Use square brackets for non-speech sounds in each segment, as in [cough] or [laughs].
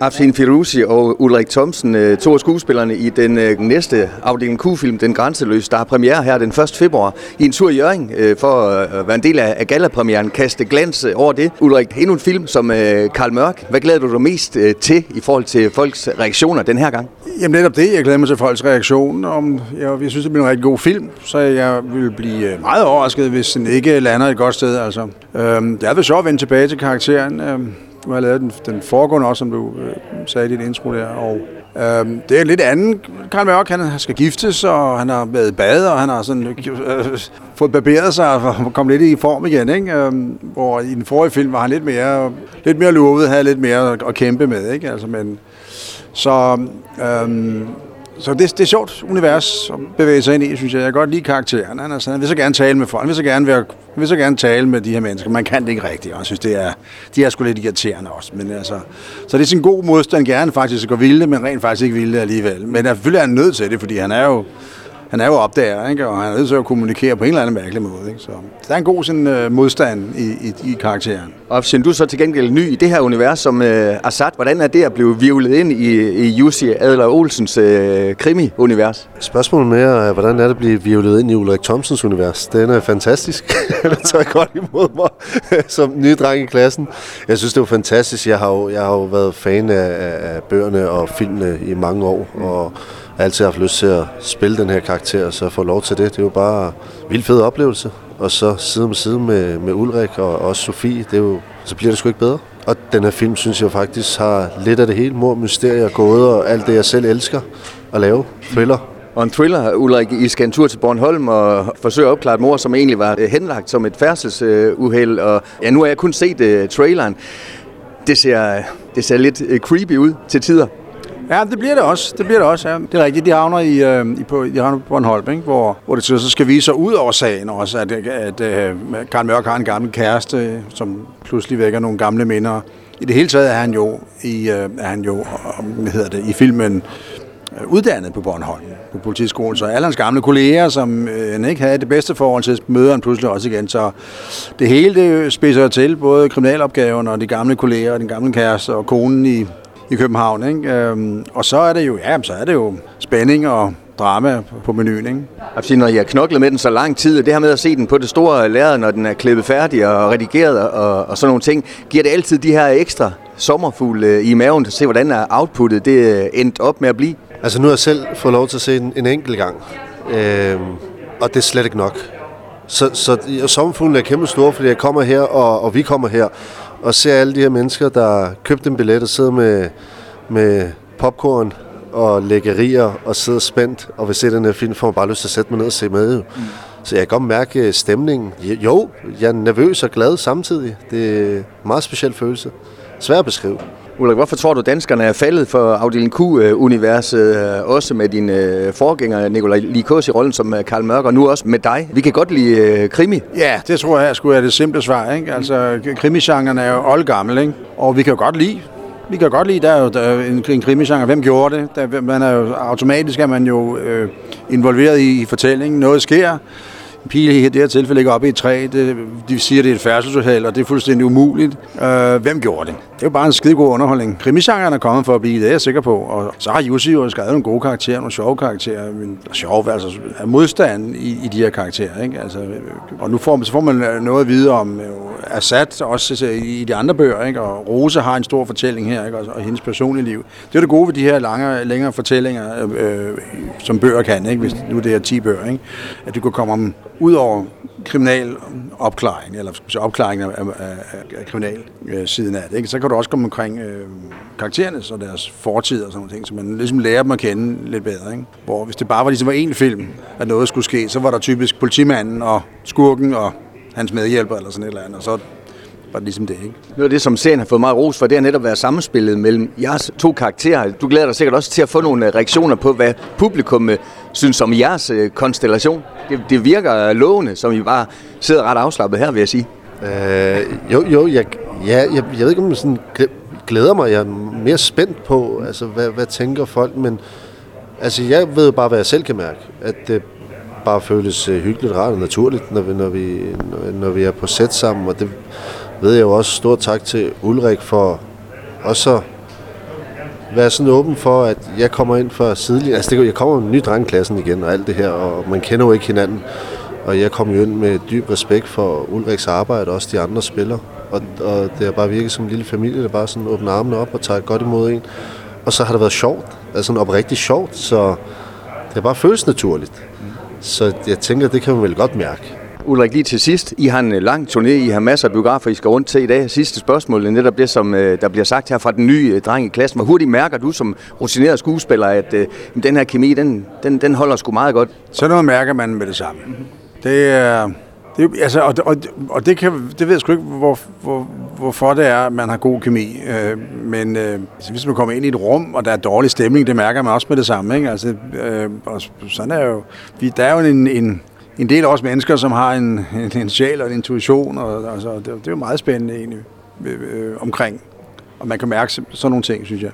Afshin Firuzi og Ulrik Thomsen, øh, to af skuespillerne i den øh, næste afdeling Q-film, Den Grænseløs, der har premiere her den 1. februar i en tur i Jøring øh, for at være en del af gallapremieren, kaste glans over det. Ulrik, endnu en film som Karl Mørk. Hvad glæder du dig mest til i forhold til folks reaktioner den her gang? Jamen netop det, jeg glæder mig til folks reaktion. Om, jeg, jeg synes, det bliver en rigtig god film, så jeg vil blive meget overrasket, hvis den ikke lander et godt sted. Altså. Øhm, det er så vende tilbage til karakteren. Øhm, du har lavet den, den foregående også, som du øh, sagde i dit intro der. Og, Øhm, det er en lidt anden Karl Mørk. Han skal giftes, og han har været i bad, og han har sådan, øh, øh fået barberet sig og kommet lidt i form igen. Ikke? Øhm, hvor i den forrige film var han lidt mere, lidt mere lovet, havde lidt mere at kæmpe med. Ikke? Altså, men, så øhm, så det, det er et sjovt univers at bevæge sig ind i, synes jeg. Jeg kan godt lide karakteren. Han, altså, han vil så gerne tale med folk. Han vil så gerne, være, han vil så gerne tale med de her mennesker. Man kan det ikke rigtigt, og jeg synes, det er, de er sgu lidt irriterende også. Men altså, så det er sådan en god modstand gerne faktisk at gå vilde, men rent faktisk ikke vilde alligevel. Men selvfølgelig er han nødt til det, fordi han er jo han er jo opdager, ikke? og han er nødt til at kommunikere på en eller anden mærkelig måde. Ikke? Så der er en god sådan, uh, modstand i, i, i karakteren. Og du så til gengæld ny i det her univers som uh, Assad. Hvordan er det at blive virvlet ind i, i Jussi Adler Olsens uh, krimi-univers? Spørgsmålet mere er, hvordan er det at blive virvlet ind i Ulrik Thomsens univers? Den er fantastisk. [laughs] Den tager godt imod mig [laughs] som ny dreng i klassen. Jeg synes, det var fantastisk. Jeg har jo, jeg har jo været fan af, af bøgerne og filmene i mange år, og har altid haft lyst til at spille den her karakter, så at få lov til det, det er jo bare en vild fed oplevelse. Og så side om side med, med Ulrik og også Sofie, det er jo, så bliver det sgu ikke bedre. Og den her film, synes jeg faktisk, har lidt af det hele. Mor, mysterier, gåder og alt det, jeg selv elsker at lave. Thriller. Og en thriller, Ulrik, I skal en tur til Bornholm og forsøge at opklare et mor, som egentlig var øh, henlagt som et færdselsuheld. Og ja, nu har jeg kun set uh, traileren. Det ser, øh, det ser lidt creepy ud til tider. Ja, det bliver det også. Det bliver det også, ja. Det er rigtigt. De havner i, øh, i på, de havner på Bornholm, ikke? Hvor, hvor det så skal vise sig ud over sagen også, at, at, at øh, Karl Mørk har en gammel kæreste, som pludselig vækker nogle gamle minder. I det hele taget er han jo i, øh, er han jo, hvad hedder det, i filmen øh, uddannet på Bornholm, på politiskolen. Så alle hans gamle kolleger, som øh, han ikke havde det bedste forhold til, møder han pludselig også igen. Så det hele det spidser til, både kriminalopgaven og de gamle kolleger, og den gamle kæreste og konen i i København. Ikke? Øhm, og så er det jo, ja, så er det jo spænding og drama på menuen. Ikke? Altså, når jeg har knoklet med den så lang tid, det her med at se den på det store lærred, når den er klippet færdig og redigeret og, og sådan nogle ting, giver det altid de her ekstra sommerfugle i maven til at se, hvordan er outputtet det endt op med at blive? Altså nu har jeg selv fået lov til at se den en enkelt gang, øhm, og det er slet ikke nok. Så, så sommerfuglen er kæmpe stor, fordi jeg kommer her, og, og vi kommer her, og ser alle de her mennesker, der købte en billet og sidder med, med popcorn og lækkerier og sidder spændt og vil se den her film, får man bare lyst til at sætte mig ned og se med. Mm. Så jeg kan godt mærke øh, stemningen. Jo, jeg er nervøs og glad samtidig. Det er en meget speciel følelse. Svær at beskrive. Ulrik, hvorfor tror du, danskerne er faldet for afdeling Q-universet, øh, også med din øh, forgænger Nikolaj Likos i rollen som øh, Karl Mørk, og nu også med dig? Vi kan godt lide krimi. Ja, det tror jeg skulle være det simple svar. Ikke? Altså, krimisgenren er jo oldgammel, ikke? og vi kan jo godt lide vi kan godt lide, der er jo der er en, en krimigenre. Hvem gjorde det? Der, man er jo, automatisk er man jo øh, involveret i, i fortællingen. Noget sker pil i det her tilfælde ligger oppe i et træ. Det, de siger, det er et færdselsuheld, og det er fuldstændig umuligt. Øh, hvem gjorde det? Det er jo bare en skidegod underholdning. Krimisangeren er kommet for at blive, det er jeg sikker på. Og så har Jussi jo skrevet nogle gode karakterer, nogle sjove karakterer. Men sjove, altså er modstand i, i de her karakterer. Ikke? Altså, og nu får, så får man noget at vide om øh, Assad, også i de andre bøger. Ikke? Og Rose har en stor fortælling her, ikke? Og, og hendes personlige liv. Det er det gode ved de her lange, længere fortællinger, øh, øh som bøger kan, ikke? hvis nu det er 10 bøger. Ikke? At du kan komme om ud over kriminal opklaring, eller opklaring af, af, af, af kriminalsiden øh, af det, ikke? så kan du også komme omkring øh, karaktererne og deres fortid og sådan noget ting, så man ligesom lærer dem at kende lidt bedre. Ikke? Hvor hvis det bare var ligesom var én film, at noget skulle ske, så var der typisk politimanden og skurken og hans medhjælper eller sådan et eller andet, og så var det ligesom det, ikke? Noget af det, som serien har fået meget ros for, det er netop at være samspillet mellem jeres to karakterer. Du glæder dig sikkert også til at få nogle øh, reaktioner på, hvad publikum øh, synes om jeres øh, konstellation. Det, det virker lovende, som I bare sidder ret afslappet her, vil jeg sige. Øh, jo, jo, jeg, ja, jeg, jeg ved ikke, om jeg sådan glæder mig. Jeg er mere spændt på, altså, hvad, hvad tænker folk, men altså, jeg ved bare, hvad jeg selv kan mærke. At det bare føles hyggeligt, rart og naturligt, når vi, når vi, når vi er på sæt sammen, og det ved jeg jo også stort tak til Ulrik for også at være sådan åben for, at jeg kommer ind for sidelinjen. Altså, det, jeg kommer med en ny dreng i klassen igen og alt det her, og man kender jo ikke hinanden. Og jeg kom jo ind med dyb respekt for Ulriks arbejde og også de andre spillere. Og, og det har bare virket som en lille familie, der bare sådan åbner armene op og tager godt imod en. Og så har det været sjovt, altså sådan oprigtigt sjovt, så det har bare føles naturligt. Så jeg tænker, det kan man vel godt mærke. Ulrik, lige til sidst. I har en øh, lang turné, I har masser af biografer, I skal rundt til i dag. Sidste spørgsmål er netop det, som øh, der bliver sagt her fra den nye øh, dreng i klassen. Hvor hurtigt mærker du som rutineret skuespiller, at øh, den her kemi, den, den, den holder sgu meget godt? Så noget mærker man med det samme. Det er... Det, altså, og, og, og det, kan, det ved jeg sgu ikke, hvor, hvor, hvorfor det er, at man har god kemi. Øh, men øh, altså, hvis man kommer ind i et rum, og der er dårlig stemning, det mærker man også med det samme. Ikke? Altså, øh, og sådan er jo, vi, der er jo en, en, en del af os mennesker, som har en, en, en sjæl og en intuition, og altså, det, det er jo meget spændende egentlig øh, øh, omkring. Og man kan mærke sådan nogle ting, synes jeg.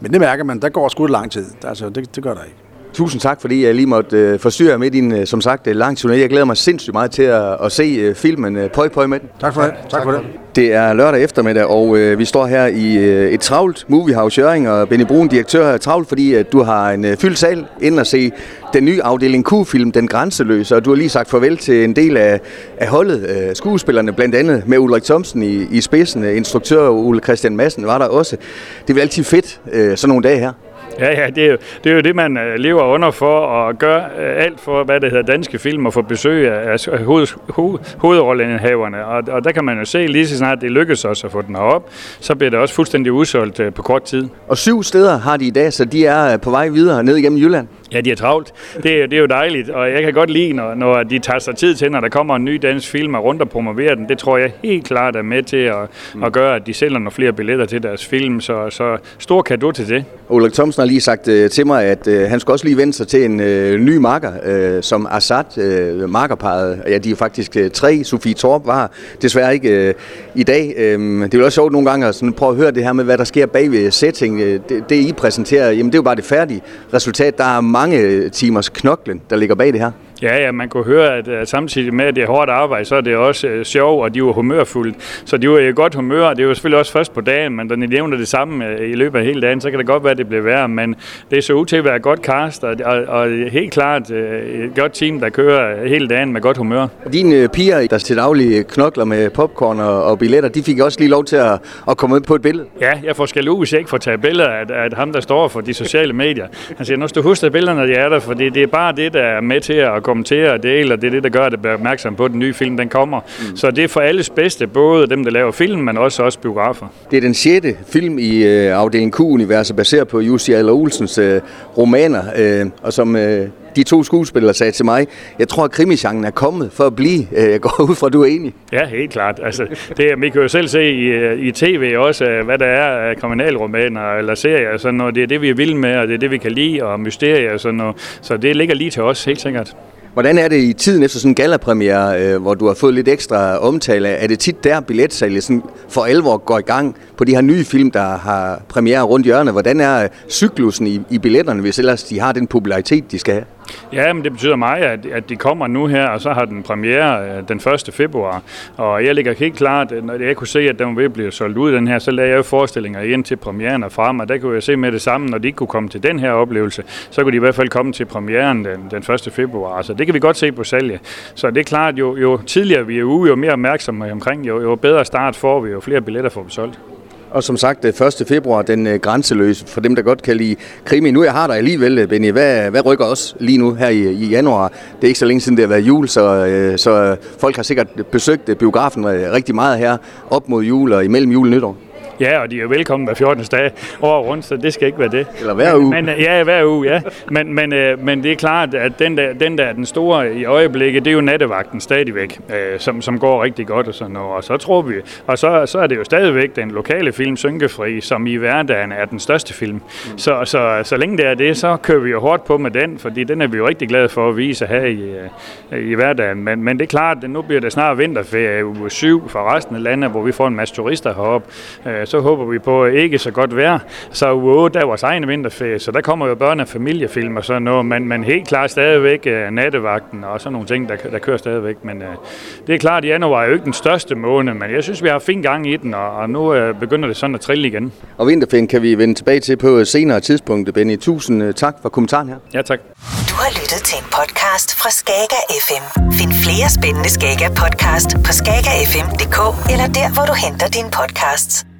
Men det mærker man, der går sgu lang tid. Altså, det, det gør der ikke. Tusind tak, fordi jeg lige måtte øh, forstyrre med din, øh, som sagt, øh, lang turné. Jeg glæder mig sindssygt meget til at, at se øh, filmen øh, Pøj Pøj med den. Tak for det. Tak, tak for det. Det er lørdag eftermiddag, og øh, vi står her i øh, et travlt Moviehouse Jøring, og Benny Brun, direktør, er travlt, fordi at du har en øh, fyldt sal ind at se den nye afdeling Q-film, Den Grænseløse, og du har lige sagt farvel til en del af, af holdet, øh, skuespillerne, blandt andet med Ulrik Thomsen i, i spidsen, instruktør Ole Christian Madsen var der også. Det er vel altid fedt, øh, sådan nogle dage her. Ja, ja, det er, jo, det er jo det, man øh, lever under for at gøre øh, alt for, hvad det hedder, danske film og få besøg af hoved, hoved, hovedrollenhaverne. Og, og der kan man jo se, lige så snart det lykkes os at få den op, så bliver det også fuldstændig udsolgt øh, på kort tid. Og syv steder har de i dag, så de er på vej videre ned igennem Jylland. Ja, de er travlt. Det, det er jo dejligt, og jeg kan godt lide, når, når de tager sig tid til, når der kommer en ny dansk film og rundt og promoverer den. Det tror jeg helt klart er med til at, mm. at gøre, at de sælger nogle flere billetter til deres film. Så, så stor kado til det. Ulrik Thomsen har lige sagt øh, til mig, at øh, han skal også lige vende sig til en øh, ny marker, øh, som Assad, øh, markerparet. Ja, de er faktisk øh, tre. Sofie Torp var desværre ikke øh, i dag. Øh, det er jo også sjovt nogle gange at sådan, prøve at høre det her med, hvad der sker bag ved setting. Øh, det, det, I præsenterer, jamen det er jo bare det færdige resultat. Der er mange øh, timers knoklen, der ligger bag det her. Ja, ja, man kunne høre, at, at samtidig med, at det er hårdt arbejde, så er det også uh, sjov, og de var humørfulde. Så de var i godt humør, det er jo selvfølgelig også først på dagen, men når de nævner det samme uh, i løbet af hele dagen, så kan det godt være, at det bliver værre, men det så ud til at være godt cast, og, og, og helt klart uh, et godt team, der kører hele dagen med godt humør. Dine piger, der til daglig knokler med popcorn og, og billetter, de fik også lige lov til at, at komme ud på et billede. Ja, jeg får skal hvis jeg ikke får taget billeder af, af ham, der står for de sociale medier. Han siger, nu skal du huske billederne, de er der, for det, det er bare det, der er med til at kommentere og dele, og det er det, der gør, at det bliver opmærksom på, at den nye film den kommer. Mm. Så det er for alles bedste, både dem, der laver film, men også os biografer. Det er den sjette film i øh, afdeling Q-universet, baseret på Jussi Adler Olsens øh, romaner, øh, og som øh, de to skuespillere sagde til mig, jeg tror, at krimisgenren er kommet for at blive. Øh, jeg går [laughs] ud fra, at du er enig. Ja, helt klart. Altså, det, vi kan jo selv se i, øh, i tv også, øh, hvad der er af kriminalromaner eller serier sådan noget. Det er det, vi er vilde med, og det er det, vi kan lide, og mysterier og sådan noget. Så det ligger lige til os, helt sikkert. Hvordan er det i tiden efter sådan en gallapremiere, øh, hvor du har fået lidt ekstra omtale? Er det tit der billetsalget sådan for alvor går i gang på de her nye film, der har premiere rundt hjørnet? Hvordan er øh, cyklusen i, i billetterne, hvis ellers de har den popularitet, de skal have? Ja, men det betyder mig, at, at de kommer nu her, og så har den premiere øh, den 1. februar. Og jeg ligger helt klart, øh, når jeg kunne se, at den var ved at blive solgt ud, den her, så lagde jeg jo forestillinger ind til premieren og frem, og der kunne jeg se med det samme, når de ikke kunne komme til den her oplevelse, så kunne de i hvert fald komme til premieren den, den 1. februar. Så det kan vi godt se på salget. Så det er klart, jo, jo tidligere vi er ude, jo mere opmærksomme omkring, jo, jo bedre start får vi, jo flere billetter får vi solgt. Og som sagt, øh, 1. februar, den øh, grænseløse, for dem, der godt kan lide krimi. Nu jeg har dig alligevel, øh, Benny. Hvad, hvad rykker også lige nu her i, i januar? Det er ikke så længe siden, det har været jul, så, øh, så folk har sikkert besøgt biografen rigtig meget her op mod jul og imellem jul og nytår. Ja, og de er velkommen hver 14. dag over rundt, så det skal ikke være det. Eller hver uge. Men, ja, hver uge, ja. Men, men, øh, men det er klart, at den der, den der den store i øjeblikket, det er jo nattevagten stadigvæk, øh, som, som går rigtig godt og sådan noget. Og så tror vi, og så, så er det jo stadigvæk den lokale film Synkefri, som i hverdagen er den største film. Mm. Så, så, så længe det er det, så kører vi jo hårdt på med den, fordi den er vi jo rigtig glade for at vise her i, øh, i hverdagen. Men, men det er klart, at nu bliver det snart vinterferie uge 7 for resten af landet, hvor vi får en masse turister heroppe. Øh, så håber vi på ikke så godt vejr. Så uge 8 er vores egen vinterferie, så der kommer jo børne- og familiefilm og sådan noget, men, men helt klart stadigvæk uh, nattevagten og sådan nogle ting, der, der kører stadigvæk. Men uh, det er klart, at januar er jo ikke den største måned, men jeg synes, vi har fin gang i den, og, og nu uh, begynder det sådan at trille igen. Og vinterferien kan vi vende tilbage til på senere tidspunkt. Benny, tusind tak for kommentaren her. Ja, tak. Du har lyttet til en podcast fra Skager FM. Find flere spændende Skager podcast på skagerfm.dk eller der, hvor du henter dine podcasts.